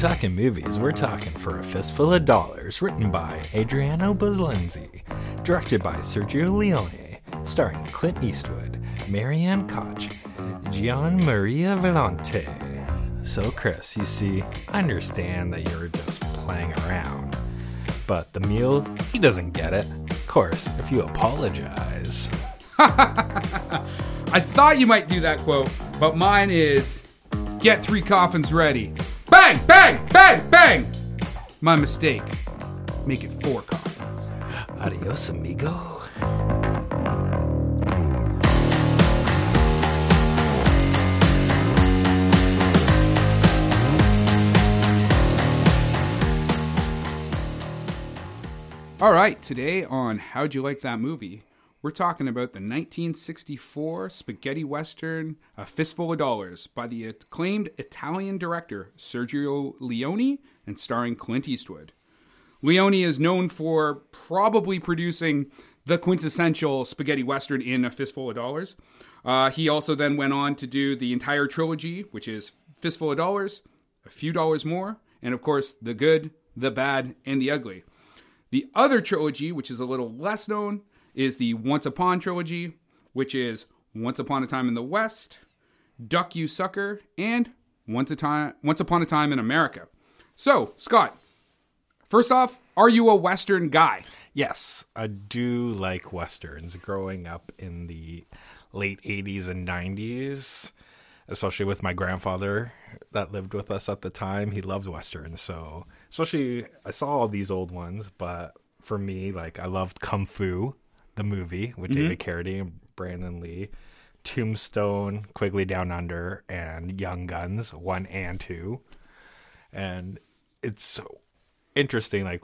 talking movies, we're talking for a fistful of dollars, written by Adriano Bolzoni, directed by Sergio Leone, starring Clint Eastwood, Marianne Koch, Gian Maria Volante. So, Chris, you see, I understand that you're just playing around, but the mule, he doesn't get it. Of course, if you apologize. I thought you might do that quote, but mine is get three coffins ready. Bang, bang, bang, bang! My mistake. Make it four coffins. Adios, amigo. All right, today on How'd You Like That Movie, we're talking about the 1964 spaghetti western A Fistful of Dollars by the acclaimed Italian director Sergio Leone and starring Clint Eastwood. Leone is known for probably producing the quintessential spaghetti western in A Fistful of Dollars. Uh, he also then went on to do the entire trilogy, which is Fistful of Dollars, A Few Dollars More, and of course, The Good, The Bad, and The Ugly. The other trilogy, which is a little less known, is the Once Upon trilogy, which is Once Upon a Time in the West, Duck You Sucker, and Once a Time Once Upon a Time in America. So, Scott, first off, are you a Western guy? Yes, I do like westerns. Growing up in the late 80s and 90s, especially with my grandfather that lived with us at the time, he loved westerns. So, especially I saw all these old ones, but for me, like I loved Kung Fu, the movie with mm-hmm. David Carradine and Brandon Lee, Tombstone, Quigley Down Under, and Young Guns one and two, and it's interesting, like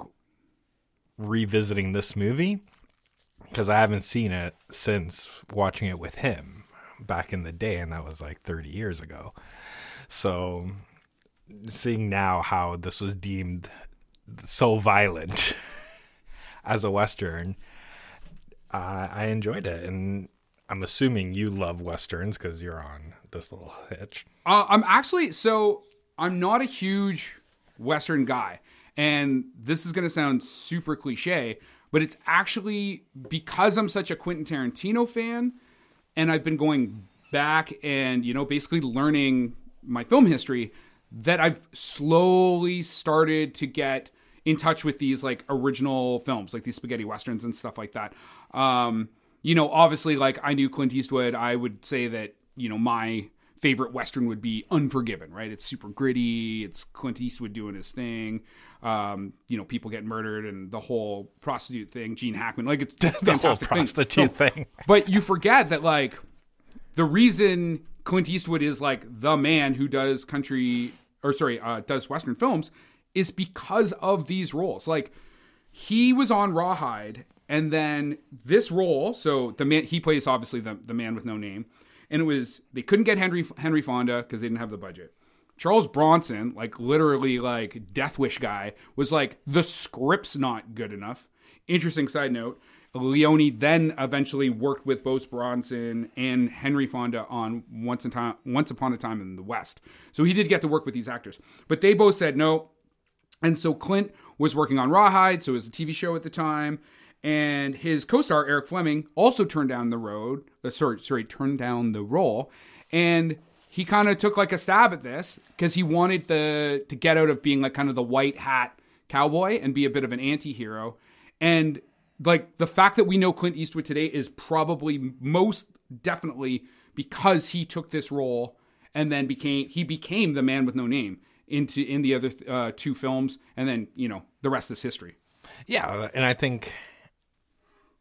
revisiting this movie because I haven't seen it since watching it with him back in the day, and that was like 30 years ago. So, seeing now how this was deemed so violent as a Western, uh, I enjoyed it. And I'm assuming you love Westerns because you're on this little hitch. Uh, I'm actually so I'm not a huge Western guy, and this is going to sound super cliche, but it's actually because I'm such a Quentin Tarantino fan, and I've been going back and you know basically learning my film history that I've slowly started to get in touch with these like original films, like these spaghetti westerns and stuff like that. Um, you know, obviously, like I knew Clint Eastwood. I would say that you know my favorite western would be Unforgiven. Right? It's super gritty. It's Clint Eastwood doing his thing. Um, you know, people get murdered and the whole prostitute thing. Gene Hackman, like it's, The whole thing. prostitute No, thing. but you forget that like the reason Clint Eastwood is like the man who does country or sorry, uh, does western films is because of these roles. Like he was on Rawhide and then this role, so the man he plays obviously the, the man with no name, and it was they couldn't get Henry Henry Fonda because they didn't have the budget. Charles Bronson, like literally like Death Wish guy, was like the script's not good enough. Interesting side note. Leone then eventually worked with both Bronson and Henry Fonda on Once, in time, Once Upon a Time in the West. So he did get to work with these actors. But they both said no. And so Clint was working on Rawhide, so it was a TV show at the time. And his co-star Eric Fleming also turned down the road. Uh, sorry, sorry, turned down the role. And he kind of took like a stab at this because he wanted the to get out of being like kind of the white hat cowboy and be a bit of an anti-hero. And like the fact that we know Clint Eastwood today is probably most definitely because he took this role and then became he became the man with no name into in the other uh, two films and then you know the rest is history. Yeah, and I think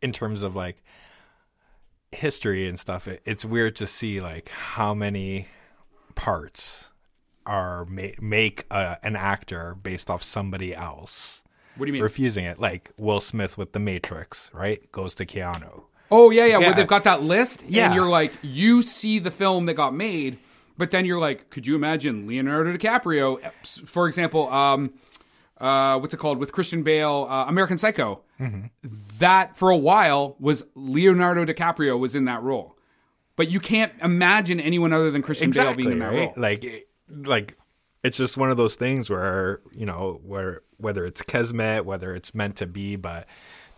in terms of like history and stuff, it, it's weird to see like how many parts are ma- make a, an actor based off somebody else What do you mean? refusing it. Like Will Smith with The Matrix, right? Goes to Keanu. Oh yeah, yeah, Yeah. where they've got that list, Yeah. and you're like, you see the film that got made, but then you're like, could you imagine Leonardo DiCaprio, for example, um, uh, what's it called with Christian Bale, uh, American Psycho? Mm-hmm. That for a while was Leonardo DiCaprio was in that role, but you can't imagine anyone other than Christian Bale being in that right? role. Like, like it's just one of those things where you know where whether it's kismet, whether it's meant to be, but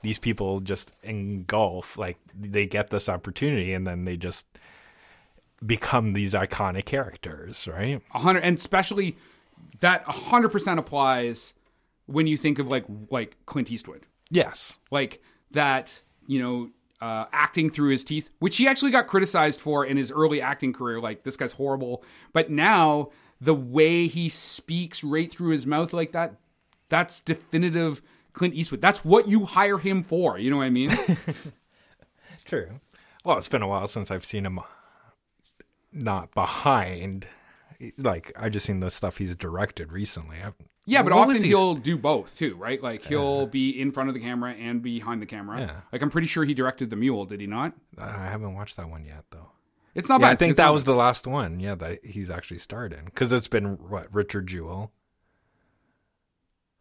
these people just engulf like they get this opportunity and then they just become these iconic characters, right? A hundred, and especially that a hundred percent applies when you think of like like Clint Eastwood, Yes. like that. You know, uh, acting through his teeth, which he actually got criticized for in his early acting career. Like this guy's horrible, but now the way he speaks right through his mouth like that, that's definitive Clint Eastwood. That's what you hire him for. You know what I mean? True. Well, it's been a while since I've seen him not behind. Like I just seen the stuff he's directed recently. I, Yeah, but often he- he'll do both too, right? Like he'll be in front of the camera and behind the camera. Yeah. Like I'm pretty sure he directed The Mule, did he not? Uh, I haven't watched that one yet though. It's not Yeah, bad. I think It's that was the last one. Yeah, that he's actually starred in because it's been what Richard Jewell,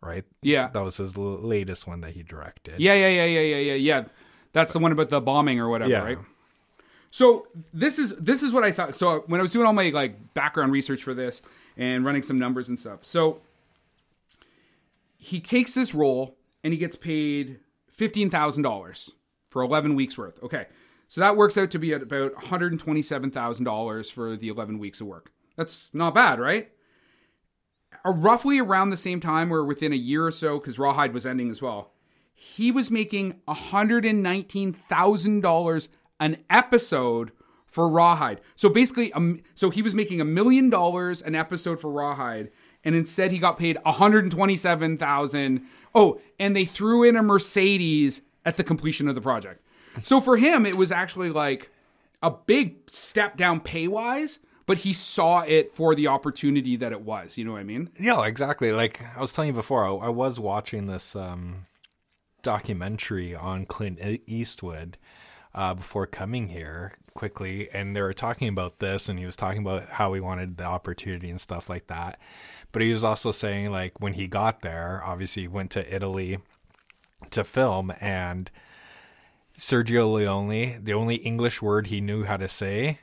right? Yeah. That was his latest one that he directed. Yeah, yeah, yeah, yeah, yeah, yeah, yeah. That's the one about the bombing or whatever, Yeah. right? So this is this is what I thought. So when I was doing all my like background research for this and running some numbers and stuff, so he takes this role and he gets paid fifteen thousand dollars for eleven weeks worth. Okay, so that works out to be at about one hundred twenty-seven thousand dollars for the eleven weeks of work. That's not bad, right? Roughly around the same time, or within a year or so, because Rawhide was ending as well he was making $119,000 an episode for Rawhide. So basically, um, so he was making a million dollars an episode for Rawhide, and instead he got paid 127,000. Oh, and they threw in a Mercedes at the completion of the project. So for him, it was actually like a big step down pay wise, but he saw it for the opportunity that it was. You know what I mean? Yeah, exactly. Like I was telling you before, I, I was watching this um, documentary on Clint Eastwood uh, before coming here quickly, and they were talking about this, and he was talking about how he wanted the opportunity and stuff like that. But he was also saying, like, when he got there, obviously he went to Italy to film, and Sergio Leone, the only English word he knew how to say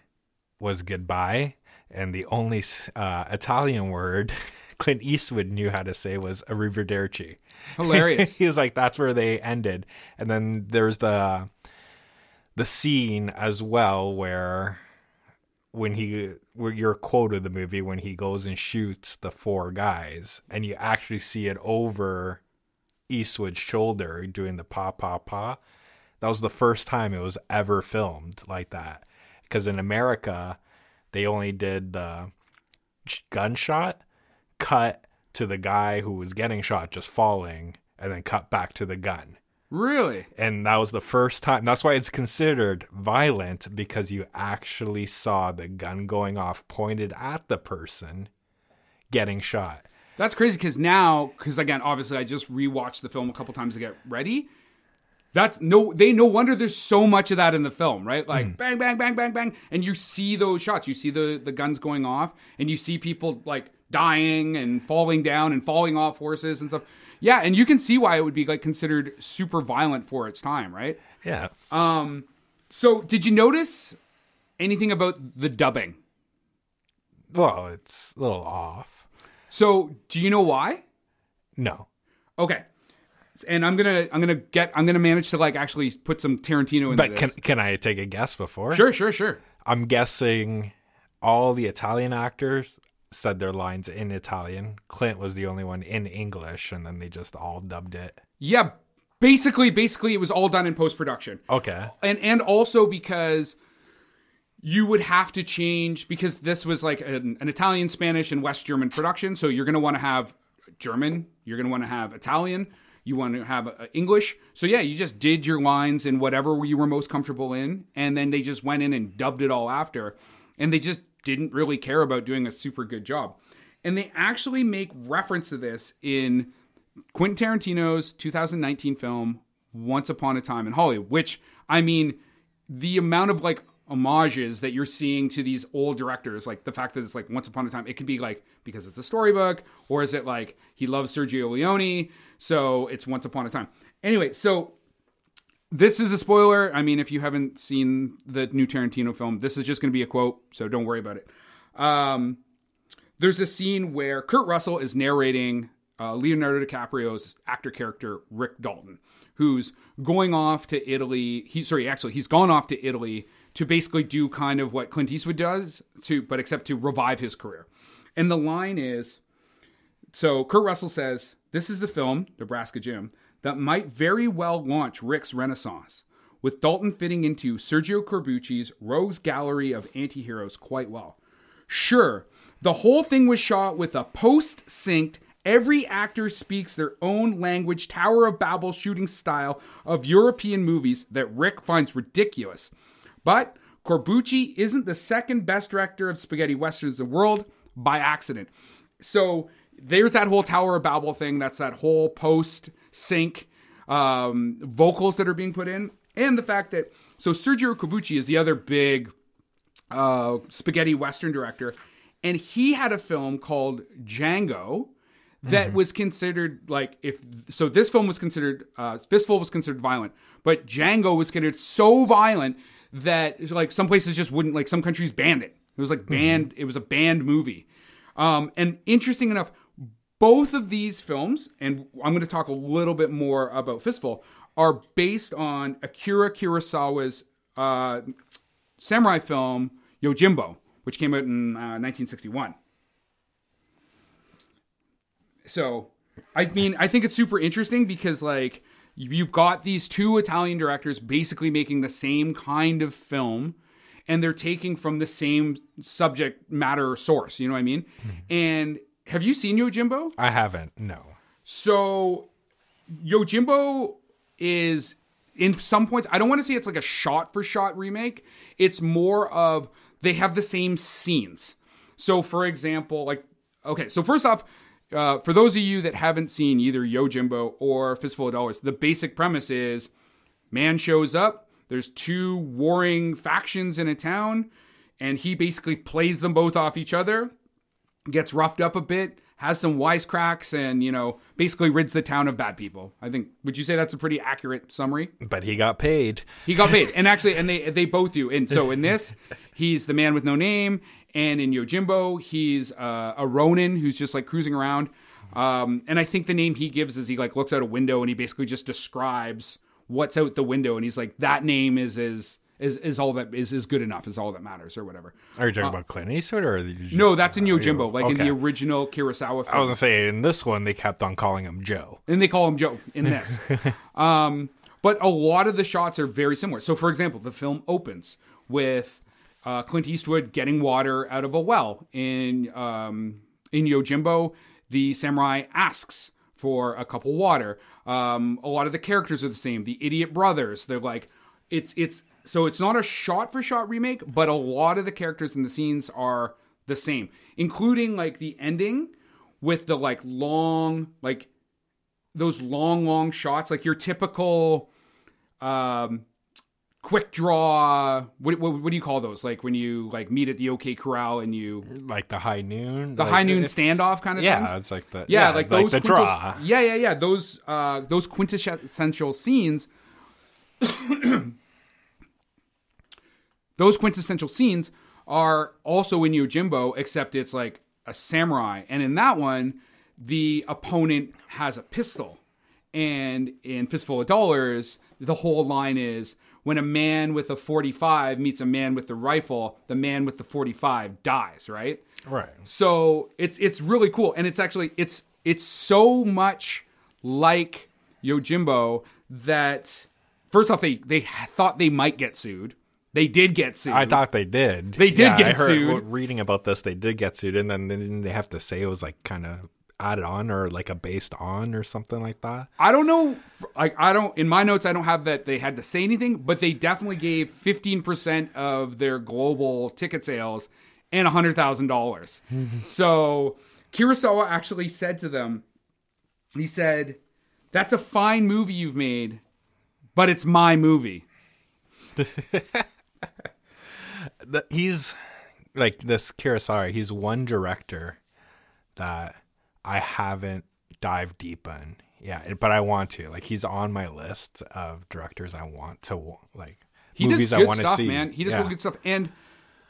was goodbye, and the only uh, Italian word Clint Eastwood knew how to say was a arrivederci. Hilarious. he was like, that's where they ended, and then there's the the scene as well where when he where your quote of the movie when he goes and shoots the four guys and you actually see it over Eastwood's shoulder doing the pa pa pa. That was the first time it was ever filmed like that. Because in America, they only did the gunshot, cut to the guy who was getting shot just falling, and then cut back to the gun. Really? And that was the first time. That's why it's considered violent because you actually saw the gun going off pointed at the person getting shot. That's crazy because now, because again, obviously, I just rewatched the film a couple times to get ready. That's no, they no wonder there's so much of that in the film, right? Like hmm. bang, bang, bang, bang, bang, and you see those shots. You see the the guns going off, and you see people like dying and falling down and falling off horses and stuff. Yeah, and you can see why it would be like considered super violent for its time, right? Yeah. Um So, did you notice anything about the dubbing? well, it's a little off. So, do you know why? No. Okay. And I'm gonna I'm gonna get I'm gonna manage to like actually put some Tarantino into But this. can can I take a guess before? sure, sure, sure. I'm guessing all the Italian actors said their lines in Italian. Clint was the only one in English, and then they just all dubbed it. Yeah, basically, basically, it was all done in post production, Okay. and and also because you would have to change because this was like an, an Italian, Spanish, and West German production. So you're gonna want to have German, you're gonna want to have Italian, you want to have uh, English. So yeah, you just did your lines in whatever you were most comfortable in, and then they just went in and dubbed it all after, and they just didn't really care about doing a super good job. And they actually make reference to this in Quentin Tarantino's 2019 film Once Upon a Time in Hollywood, which I mean, the amount of like homages that you're seeing to these old directors, like the fact that it's like Once Upon a Time, it could be like because it's a storybook, or is it like he loves Sergio Leone, so it's Once Upon a Time. Anyway, so this is a spoiler. I mean, if you haven't seen the new Tarantino film, this is just going to be a quote, so don't worry about it. Um, there's a scene where Kurt Russell is narrating uh, Leonardo DiCaprio's actor character Rick Dalton, who's going off to Italy. He sorry, actually, he's gone off to Italy to basically do kind of what Clint Eastwood does to, but except to revive his career. And the line is, so Kurt Russell says, "This is the film, Nebraska Jim, that might very well launch Rick's renaissance." With Dalton fitting into Sergio Corbucci's rogues gallery of antiheroes quite well. Sure, the whole thing was shot with a post synced, every actor speaks their own language, Tower of Babel shooting style of European movies that Rick finds ridiculous. But Corbucci isn't the second best director of spaghetti westerns in the world by accident. So there's that whole Tower of Babel thing. That's that whole post sync um, vocals that are being put in. And the fact that, so Sergio Corbucci is the other big uh, spaghetti western director, and he had a film called Django that was considered like if so this film was considered uh, Fistful was considered violent, but Django was considered so violent that like some places just wouldn't like some countries banned it. It was like banned. It was a banned movie. Um, and interesting enough, both of these films, and I'm going to talk a little bit more about Fistful, are based on Akira Kurosawa's uh, samurai film Yojimbo, which came out in uh, 1961. So, I mean, I think it's super interesting because like you've got these two Italian directors basically making the same kind of film and they're taking from the same subject matter source, you know what I mean? And have you seen Yojimbo? I haven't. No. So Yojimbo is in some points I don't want to say it's like a shot for shot remake. It's more of they have the same scenes. So for example, like okay, so first off, uh, for those of you that haven't seen either Yojimbo or Fistful of Dollars, the basic premise is man shows up, there's two warring factions in a town, and he basically plays them both off each other, gets roughed up a bit, has some wisecracks, and you know, basically rids the town of bad people. I think would you say that's a pretty accurate summary? But he got paid. He got paid, and actually, and they they both do. And so in this, he's the man with no name, and in Yojimbo, he's uh, a Ronin who's just like cruising around. Um, and I think the name he gives is he like looks out a window and he basically just describes what's out the window, and he's like that name is is is, is all that is is good enough is all that matters or whatever. Are you talking about Clint Eastwood or? You just- Uh, No, that's in Yojimbo, like in the original Kurosawa film. I was gonna say in this one they kept on calling him Joe. and they call him Joe in this. um, but a lot of the shots are very similar. So, for example, the film opens with uh, Clint Eastwood getting water out of a well. In um, in Yojimbo, the samurai asks for a cup of water. Um, a lot of the characters are the same. The idiot brothers, they're like, it's it's so it's not a shot for shot remake, but a lot of the characters and the scenes are the same, including like the ending with the like long like those long long shots like your typical um quick draw what, what, what do you call those like when you like meet at the OK Corral and you Like the high noon. the high noon standoff kind of Yeah, things it's like the yeah, like those the draw. Yeah, yeah, yeah. Those uh those quintessential scenes those quintessential scenes are also in Yojimbo, except it's like a samurai. And in that one, the opponent has a pistol. And in Fistful of Dollars, the whole line is when a man with a 45 meets a man with the rifle, the man with the 45 dies, right? Right. So it's it's really cool, and it's actually it's it's so much like Yojimbo that first off they they thought they might get sued. They did get sued. I thought they did. They did Yeah, get I heard, sued. Reading about this, they did get sued, and then didn't they have to say it was like kind of added on or like a based on or something like that. I don't know. Like I don't in my notes I don't have that they had to say anything, but they definitely gave fifteen percent of their global ticket sales and hundred thousand dollars. so Kurosawa actually said to them, he said, "That's a fine movie you've made, but it's my movie." The- he's like this Kurosawa. He's one director that I haven't dived deep in. Yeah, but I want to. Like he's on my list of directors I want to like He movies does I good want to stuff, see. man. He does yeah. really good stuff. And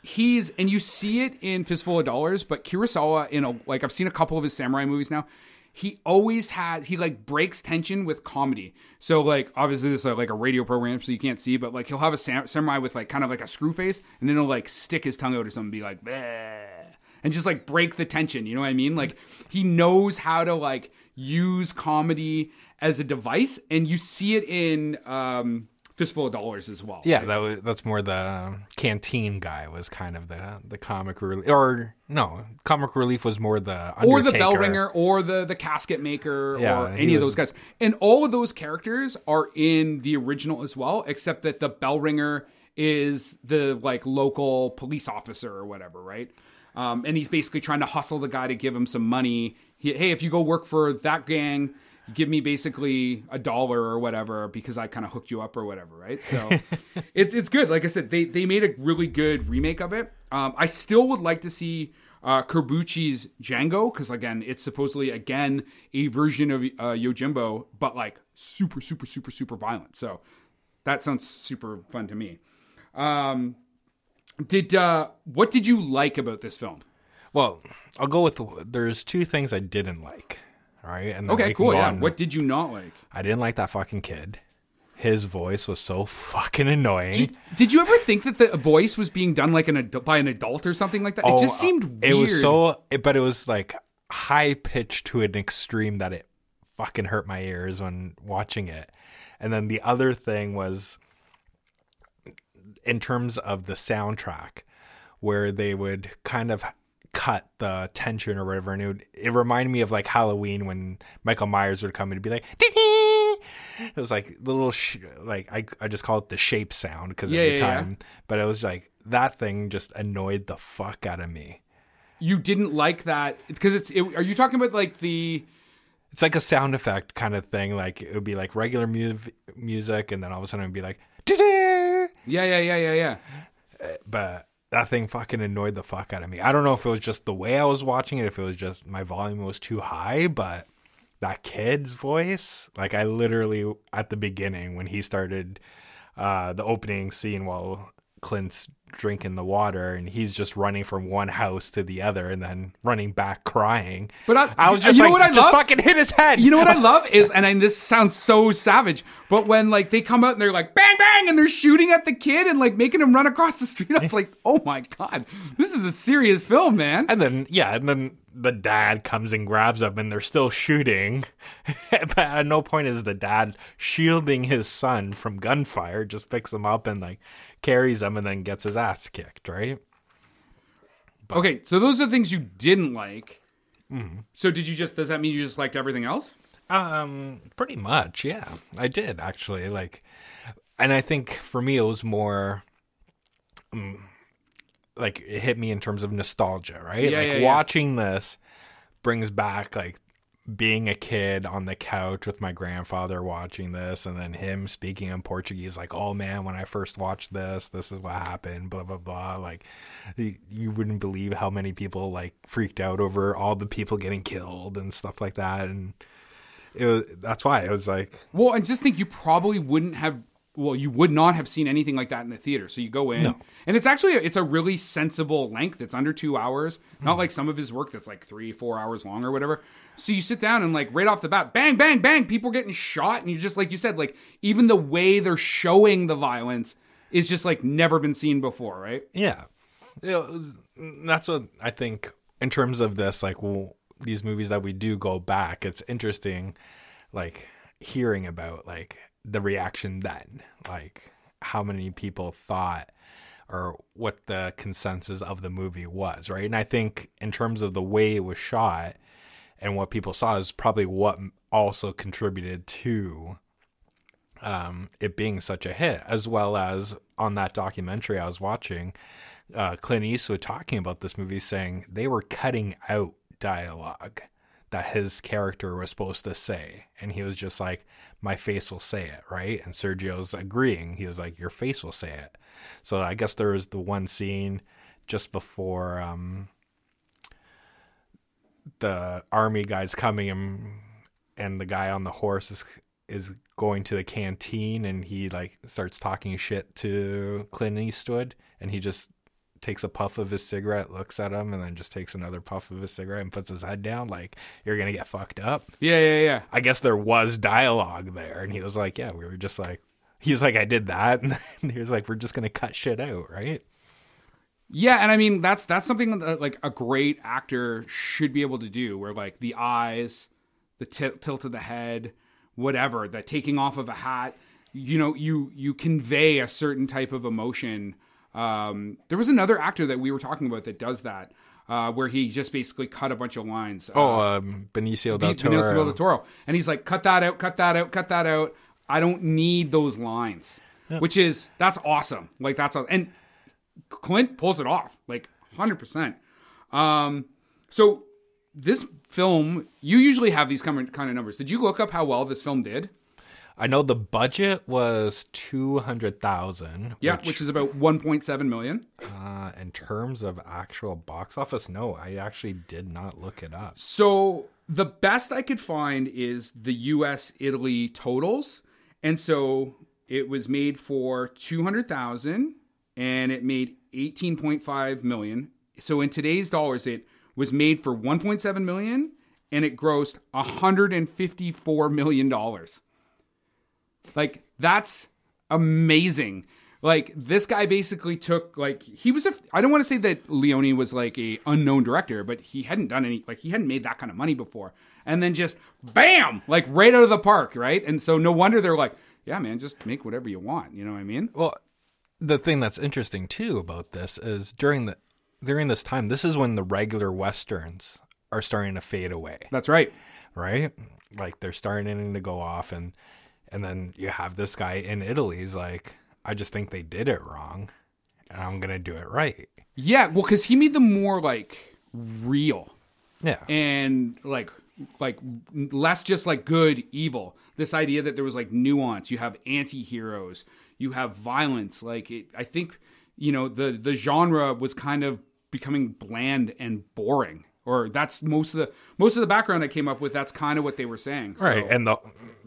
he's and you see it in Fistful of Dollars, but Kurosawa in a like I've seen a couple of his samurai movies now. He always has he like breaks tension with comedy. So like obviously this is like a radio program, so you can't see, but like he'll have a sam- samurai with like kind of like a screw face, and then he'll like stick his tongue out or something, and be like, Bleh, and just like break the tension. You know what I mean? Like he knows how to like use comedy as a device, and you see it in um, Fistful of Dollars as well. Yeah, that was that's more the um, canteen guy was kind of the the comic relief, or no, comic relief was more the or the bell ringer or the the casket maker Yeah, or any of those guys. And all of those characters are in the original as well except that the bell ringer is the like local police officer or whatever right? Um, and he's basically trying to hustle the guy to give him some money. He, hey if you go work for that gang give me basically a dollar or whatever because I kind of hooked you up or whatever, right? So it's it's good. Like I said, they they made a really good remake of it. Um, I still would like to see uh, Corbucci's Django because again, it's supposedly again a version of uh, Yojimbo, but like super super super super violent. So that sounds super fun to me. Um, did uh, what did you like about this film? Well, I'll go with the, there's two things I didn't like. All right, and Okay, cool. Yeah. What did you not like? I didn't like that fucking kid. His voice was so fucking annoying. Did, did you ever think that the voice was being done like an by an adult or something like that? it Oh, just seemed uh, weird. It was so, it, but it was like high pitched to an extreme that it fucking hurt my ears when watching it. And then the other thing was in terms of the soundtrack, where they would kind of cut the tension or whatever, and it would it reminded me of like Halloween when Michael Myers would come and be like. It was like the little sh- like I I just call it the shape sound because Yeah, every yeah, yeah. time, but it was like that thing just annoyed the fuck out of me. you didn't like that because it's. It, are you talking about like the? It's like a sound effect kind of thing. Like it would be like regular mu- music, and then all of a sudden it'd be like, "Da-da!" Yeah, yeah, yeah, yeah, yeah. Eh, but that thing fucking annoyed the fuck out of me. I don't know if it was just the way I was watching it, if it was just my volume was too high, but that kid's voice, like I literally at the beginning when he started uh, the opening scene while Clint's drinking the water and he's just running from one house to the other and then running back crying. But I- I was you just know like, what I just love? fucking hit his head. You know what I love is, and I, this sounds so savage, but when like they come out and they're like bang bang and they're shooting at the kid and like making him run across the street, I was like, oh my god, this is a serious film, man. And then yeah, and then the dad comes and grabs him, and they're still shooting. but at no point is the dad shielding his son from gunfire. Just picks him up and like carries him, and then gets his ass kicked. Right? Okay, so those are things you didn't like. Mm-hmm. So did you just? Does that mean you just liked everything else? Um, pretty much. Yeah, I did actually like, and I think for me it was more. Um, like it hit me in terms of nostalgia, right? Yeah, like yeah, yeah. watching this brings back like being a kid on the couch with my grandfather watching this and then him speaking in Portuguese like, "Oh man, when I first watched this, this is what happened, blah blah blah." Like you wouldn't believe how many people like freaked out over all the people getting killed and stuff like that and it was that's why it was like Well, I just think you probably wouldn't have. Well, you would not have seen anything like that in the theater. So you go in, No. and it's actually it's a really sensible length. It's under two hours, not like some of his work that's like three, four hours long or whatever. So you sit down and like right off the bat, bang, bang, bang, people getting shot, and you just like you said, like even the way they're showing the violence is just like never been seen before, right? Yeah, you know, that's what I think in terms of this. Like well, these movies that we do go back, it's interesting, like hearing about like the reaction then, like how many people thought or what the consensus of the movie was, right? And I think in terms of the way it was shot and what people saw is probably what also contributed to um, it being such a hit, as well as on that documentary I was watching, uh, Clint Eastwood talking about this movie, saying they were cutting out dialogue that his character was supposed to say, and he was just like, "My face will say it," right? And Sergio's agreeing. He was like, "Your face will say it." So I guess there was the one scene just before um, the army guys coming and and the guy on the horse is is going to the canteen and he like starts talking shit to Clint Eastwood and he just takes a puff of his cigarette, looks at him, and then just takes another puff of his cigarette and puts his head down. Like you're gonna get fucked up. Yeah, yeah, yeah. I guess there was dialogue there, and he was like, "Yeah, we were just like." He's like, I did that, and he was like, "We're just gonna cut shit out, right?" Yeah, and I mean that's that's something that like a great actor should be able to do, where like the eyes, the t- tilt of the head, whatever, the taking off of a hat, you know, you you convey a certain type of emotion. Um, there was another actor that we were talking about that does that, uh, where he just basically cut a bunch of lines. Uh, Oh, um, Benicio del Toro. Benicio del Toro, and he's like, cut that out, cut that out, cut that out. I don't need those lines, which is that's awesome. Like that's a, and Clint pulls it off like hundred percent. Um, so this film, you usually have these kind of numbers. Did you look up how well this film did? I know the budget was two hundred thousand. Yeah, which, is about one point seven million. uh, in terms of actual box office, no, I actually did not look it up. So the best I could find is the U.S. Italy totals, and so it was made for two hundred thousand, and it made eighteen point five million. So in today's dollars, it was made for one point seven million, and it grossed hundred and fifty four million dollars. Like that's amazing. Like this guy basically took like he was a I don't want to say that Leone was like a unknown director, but he hadn't done any like he hadn't made that kind of money before. And then just bam, like right out of the park, right? And so no wonder they're like, yeah, man, just make whatever you want, you know what I mean? Well, the thing that's interesting too about this is during the during this time, this is when the regular westerns are starting to fade away, That's right. right? Like they're starting to go off, and and then you have this guy in Italy. He's like, I just think they did it wrong, and I'm gonna do it right. Yeah, well cuz he made them more like real. Yeah, and like like less just like good evil this idea that there was like nuance you have anti-heroes you have violence like it i think you know the the genre was kind of becoming bland and boring or that's most of the most of the background i came up with that's kind of what they were saying So- right. And the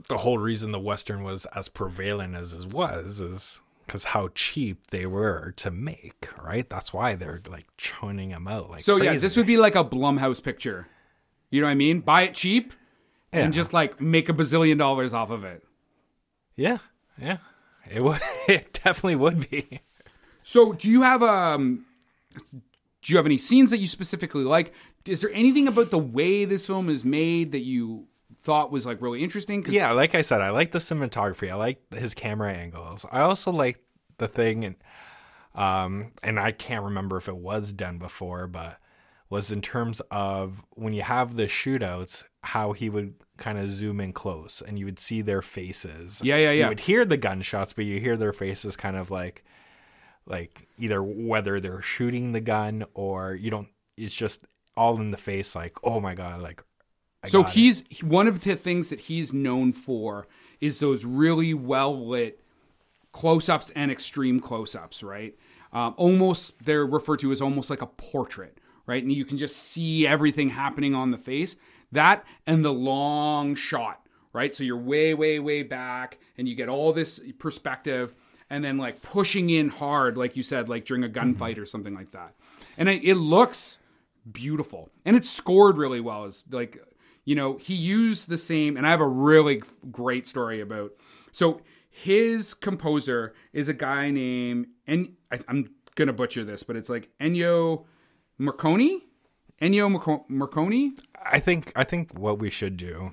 the whole reason the western was as prevalent as it was is because how cheap they were to make. Right. That's why they're like churning them out like so yeah this would be like a blumhouse picture you know what i mean buy it cheap and just like make a bazillion dollars off of it Yeah, yeah. It would. It definitely would be. So, do you have um do you have any scenes that you specifically like? Is there anything about the way this film is made that you thought was like really interesting? Yeah, like I said, I like the cinematography. I like his camera angles. I also like the thing, and um, and I can't remember if it was done before, but was in terms of when you have the shootouts, how he would kind of zoom in close, and you would see their faces. Yeah, yeah, yeah. You would hear the gunshots, but you hear their faces, kind of like, like either whether they're shooting the gun or you don't. It's just all in the face, like, oh my god, like. I So got it. he's one of the things that he's known for is those really well lit close-ups and extreme close-ups, right? Um, almost they're referred to as almost like a portrait, right? And you can just see everything happening on the face. That and the long shot, right? So you're way, way, way back, and you get all this perspective, and then like pushing in hard, like you said, like during a gunfight or something like that. And it, it looks beautiful and it's scored really well is like you know he used the same and i have a really great story about so his composer is a guy named and I, i'm gonna butcher this but it's like ennio Morricone? ennio Morricone? I think I think what we should do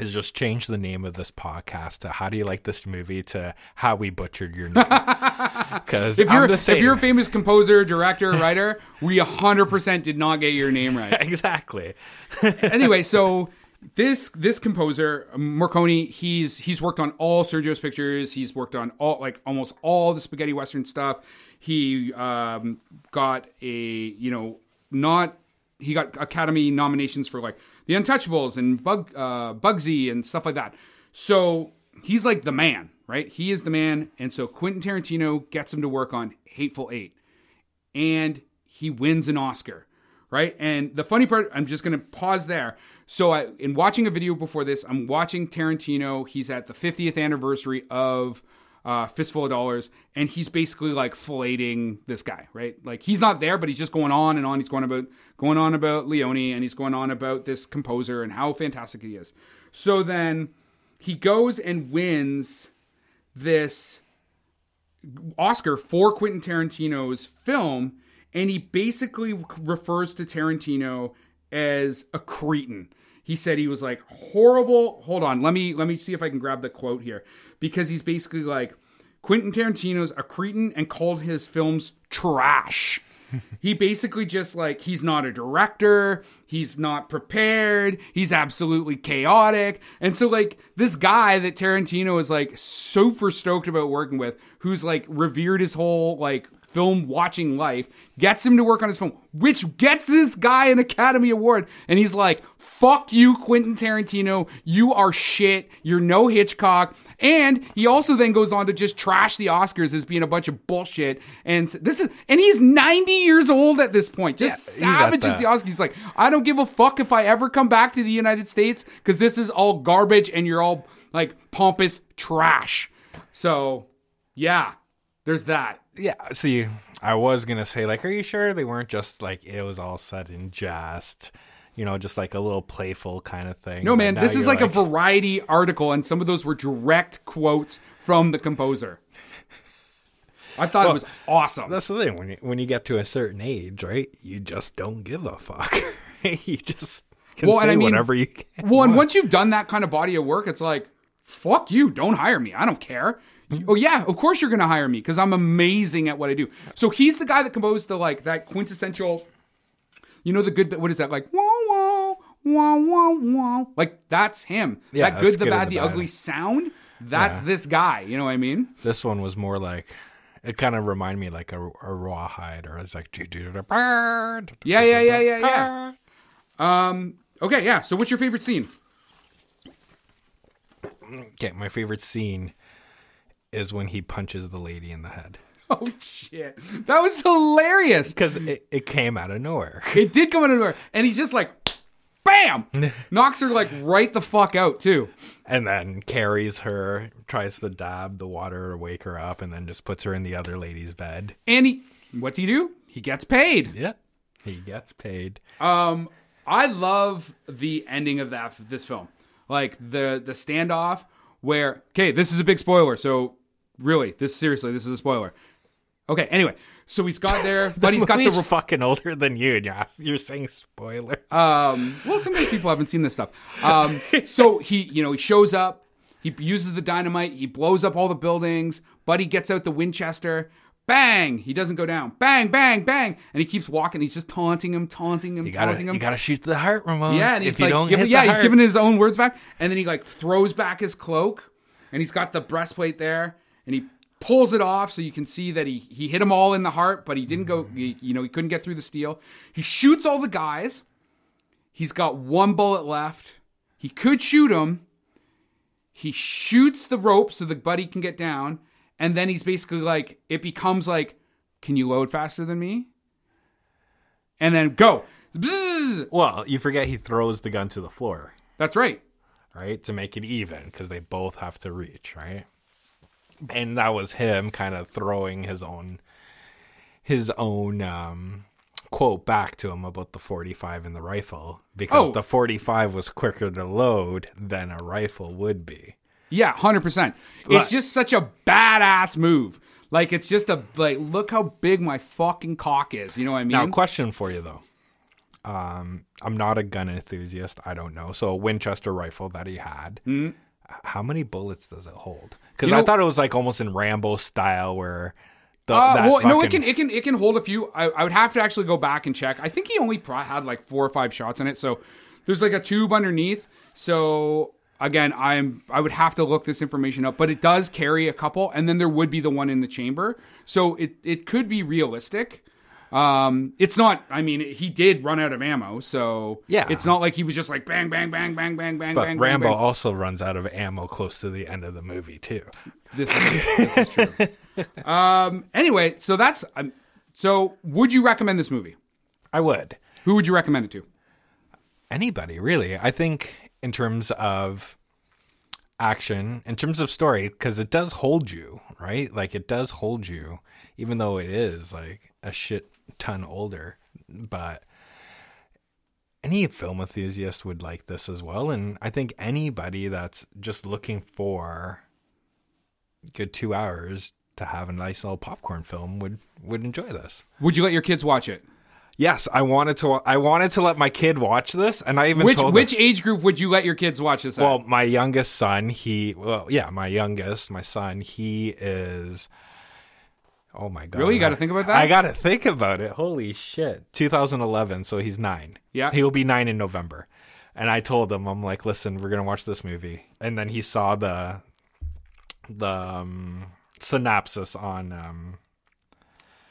is just change the name of this podcast to "How do you like this movie?" to "How we butchered your name." Because if you're I'm the if you're a famous composer director writer we 100% did not get your name right exactly. anyway, so this this composer Morricone, he's he's worked on all Sergio's pictures. He's worked on all like almost all the spaghetti western stuff. He um, got a you know not he got Academy nominations for like The Untouchables and Bug uh, Bugsy and stuff like that. So he's like the man, right? He is the man, and so Quentin Tarantino gets him to work on Hateful Eight and he wins an Oscar, right? And the funny part, I'm just going to pause there. So, I, in watching a video before this, I'm watching Tarantino. He's at the 50th anniversary of uh, fistful of dollars, and he's basically like filleting this guy, right? Like he's not there, but he's just going on and on. He's going about going on about Leone, and he's going on about this composer and how fantastic he is. So then he goes and wins this Oscar for Quentin Tarantino's film, and he basically refers to Tarantino as a cretin. He said he was like horrible. Hold on, let me let me see if I can grab the quote here because he's basically like Quentin Tarantino's a cretin and called his films trash. He basically just like he's not a director, he's not prepared, he's absolutely chaotic. And so like this guy that Tarantino is like super stoked about working with, who's like revered his whole like film watching life, gets him to work on his film, which gets this guy an Academy Award. And he's like, fuck you, Quentin Tarantino. You are shit. You're no Hitchcock. And he also then goes on to just trash the Oscars as being a bunch of bullshit. And this is, and he's 90 years old at this point. Just Yeah, savages the- the Oscars. He's like, I don't give a fuck if I ever come back to the United States because this is all garbage and you're all like pompous trash. So, yeah, there's that. Yeah, see, I was gonna say, like, are you sure they weren't just like it was all said in jest, you know, just like a little playful kind of thing? No, man, this is you're like, a variety article, and some of those were direct quotes from the composer. I thought it was awesome. That's the thing when you when you get to a certain age, right? You just don't give a fuck. you just can Well, say I mean- whatever you can. Well, and once you've done that kind of body of work, it's like, fuck you, don't hire me. I don't care. Oh yeah, of course you're gonna hire me because I'm amazing at what I do. So he's the guy that composed the like that quintessential, you know, the good. What is that like? Wah wah wah wah wah. Like that's him. Yeah, that good, the good bad, the the ugly sound. That's Yeah. this guy. You know what I mean? This one was more like it kind of reminded me like a, a rawhide, or it's like Yeah, yeah, yeah, yeah, yeah. Um. Okay, yeah. So what's your favorite scene? Okay, my favorite scene is when he punches the lady in the head Oh shit, that was hilarious. because it, it came out of nowhere. It did come out of nowhere, and he's just like, bam, knocks her like right the fuck out too. and then carries her, tries to dab the water to wake her up, and then just puts her in the other lady's bed. And he, what's he do? He gets paid. Yeah, he gets paid. Um, I love the ending of that this film, like the the standoff where. Okay, this is a big spoiler, so really, this seriously, this is a spoiler. Okay, anyway, so he's got there, but he's got the Movie's fucking older than you, and you're, you're saying spoiler. Um, well, sometimes people haven't seen this stuff. Um, so he, you know, he shows up, he uses the dynamite, he blows up all the buildings. Buddy gets out the Winchester. Bang! He doesn't go down. Bang, bang, bang! And he keeps walking. He's just taunting him, taunting him, you gotta, taunting him. you gotta shoot the heart, Ramon. yeah, and he's if like, don't give- yeah, the he's heart- giving his own words back, and then he like throws back his cloak, and he's got the breastplate there, and he pulls it off so you can see that he he hit them all in the heart, but he didn't go. He, you know, he couldn't get through the steel. He shoots all the guys. He's got one bullet left. He could shoot him. He shoots the rope so the buddy can get down, and then he's basically like, it becomes like, can you load faster than me? And then go. Bzzz. Well, you forget he throws the gun to the floor, That's right. right, to make it even, because they both have to reach, right? And that was him kind of throwing his own, his own um, quote back to him about the 45 and the rifle, because Oh. the 45 was quicker to load than a rifle would be. Yeah, hundred percent. Right. It's just such a badass move. Like it's just a like look how big my fucking cock is. You know what I mean? Now, question for you though. Um, I'm not a gun enthusiast. I don't know. So, a Winchester rifle that he had, h- how many bullets does it hold? Because. I know- thought it was like almost in Rambo style, where the Uh, well, no, it can it can it can hold a few. I, I would have to actually go back and check. I think he only had like four or five shots in it. So there's like a tube underneath. So again, I'm I would have to look this information up, but it does carry a couple, and then there would be the one in the chamber. So it it could be realistic. Um, it's not. I mean, he did run out of ammo, so Yeah. it's not like he was just like bang, bang, bang, bang, bang, bang, But bang. Rambo bang, bang. also runs out of ammo close to the end of the movie too. This is, this is true. um. Anyway, so that's um, so. Would you recommend this movie? I would. Who would you recommend it to? Anybody really? I think in terms of action, in terms of story, because it does hold you, right? Like it does hold you, even though it is like a shit ton older. But any film enthusiast would like this as well. And I think anybody that's just looking for good two hours to have a nice little popcorn film would would enjoy this. Would you let your kids watch it? Yes, I wanted to. I wanted to let my kid watch this, and I even Which told which him, age group would you let your kids watch this? at? Well, my youngest son, he well, yeah, my youngest, my son, he is. Oh my god! Really? You gotta think about that? I got to think about it. Holy shit! 2011, so he's nine. Yeah. he'll be nine in November. And I told him, I'm like, listen, we're gonna watch this movie, and then he saw the the um, synopsis on um,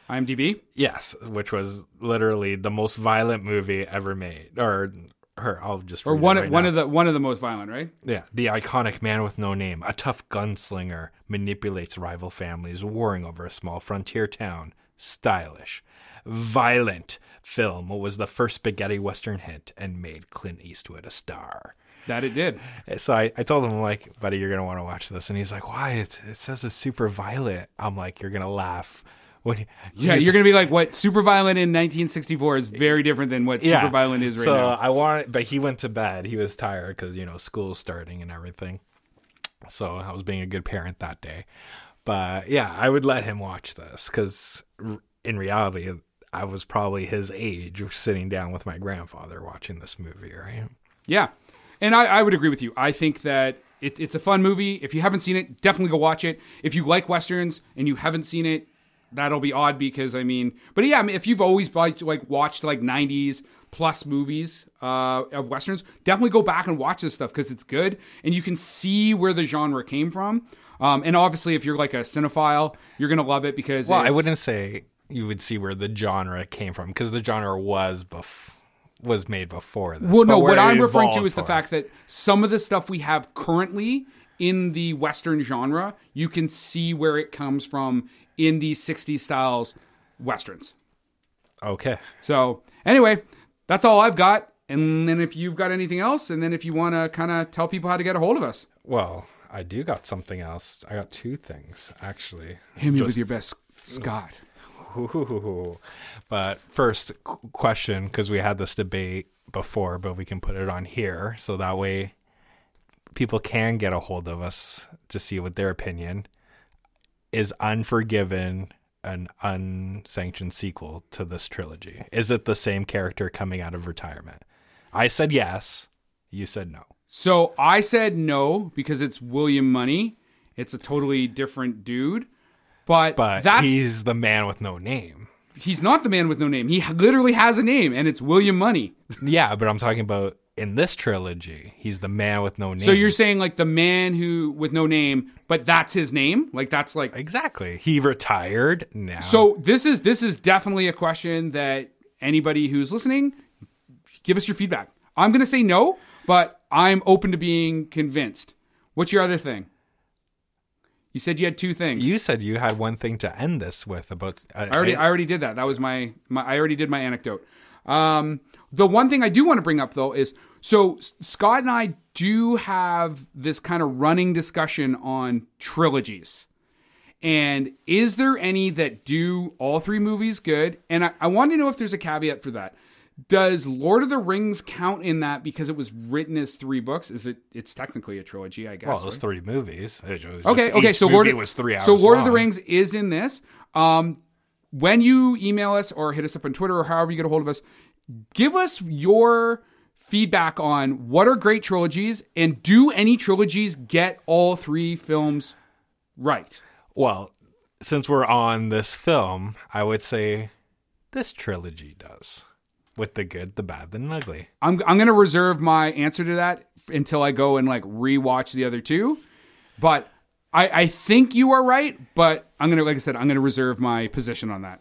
IMDb. yes, which was literally the most violent movie ever made, or her. I'll just Or read it one right one now. of the one of the most violent, right? Yeah, the iconic man with no name, a tough gunslinger, manipulates rival families warring over a small frontier town. Stylish, violent film was the first spaghetti western hit and made Clint Eastwood a star. That it did. Eh, so I, I told him, I'm like, buddy, you're going to want to watch this. And he's like, why? It, it says it's super violent. I'm like, you're going to laugh. When, Yeah, you're gonna be like, what? Super violent in 1964 is very different than what super violent is right so now. I wanted, but he went to bed. He was tired because you know school's starting and everything. So I was being a good parent that day. But yeah, I would let him watch this because in reality, I was probably his age, sitting down with my grandfather watching this movie. Right? Yeah, and I, I would agree with you. I think that it, it's a fun movie. If you haven't seen it, definitely go watch it. If you like westerns and you haven't seen it, that'll be odd because I mean, but yeah, I mean, if you've always like, like watched like '90s plus movies uh, of westerns, definitely go back and watch this stuff because it's good and you can see where the genre came from. Um, and obviously, if you're like a cinephile, you're gonna love it because Well, I wouldn't say you would see where the genre came from because the genre was bef- was made before this. Well, no, what I'm referring to is the fact that some of the stuff we have currently in the Western genre, you can see where it comes from in these 60s styles Westerns. Okay. So, anyway, that's all I've got. And then if you've got anything else, and then if you want to kind of tell people how to get a hold of us, Well, I do got something else. I got two things actually. hit me with your best Scott. Ooh. But first question, because we had this debate before, but we can put it on here so that way people can get a hold of us to see what their opinion is. Unforgiven an unsanctioned sequel to this trilogy? Is it the same character coming out of retirement? I said yes. You said no. So I said no because it's William Munny. It's a totally different dude. But, But that's he's the man with no name. he's not the man with no name. He literally has a name, and it's William Munny. Yeah, but I'm talking about in this trilogy, he's the man with no name. So you're saying like the man who with no name, but that's his name? Like that's like exactly. He retired now. So this is this is definitely a question that anybody who's listening, give us your feedback. I'm going to say no, but I'm open to being convinced. What's your other thing? You said you had two things. you said you had one thing to end this with about. Uh, I already I already did that. That was my, my I already did my anecdote. Um, the one thing I do want to bring up though is so Scott and I do have this kind of running discussion on trilogies. And is there any that do all three movies good? And I, I want to know if there's a caveat for that. Does Lord of the Rings count in that because it was written as three books? Is it? It's technically a trilogy, I guess. well, it was right? three movies. It Okay, okay. So movie Lord was three hours. So Lord of the. Rings is in this. Um, when you email us or hit us up on Twitter or however you get a hold of us, give us your feedback on what are great trilogies and do any trilogies get all three films right? Well, since we're on this film, I would say this trilogy does with the good, the bad, and the ugly. I'm I'm gonna reserve my answer to that until I go and like rewatch the other two, but. I, I think you are right, but I'm gonna, like I said, I'm gonna reserve my position on that.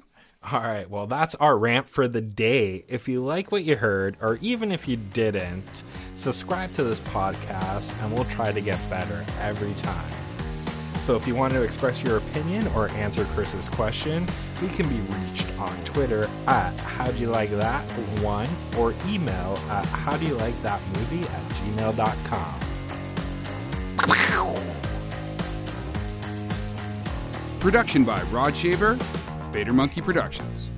All right, well, that's our rant for the day. If you like what you heard, or even if you didn't, subscribe to this podcast and we'll try to get better every time. So if you want to express your opinion or answer Chris's question, we can be reached on Twitter at how do you like that one or email at how do you like that movie at gmail.com. Production by Rod Shaver, Vader Monkey Productions.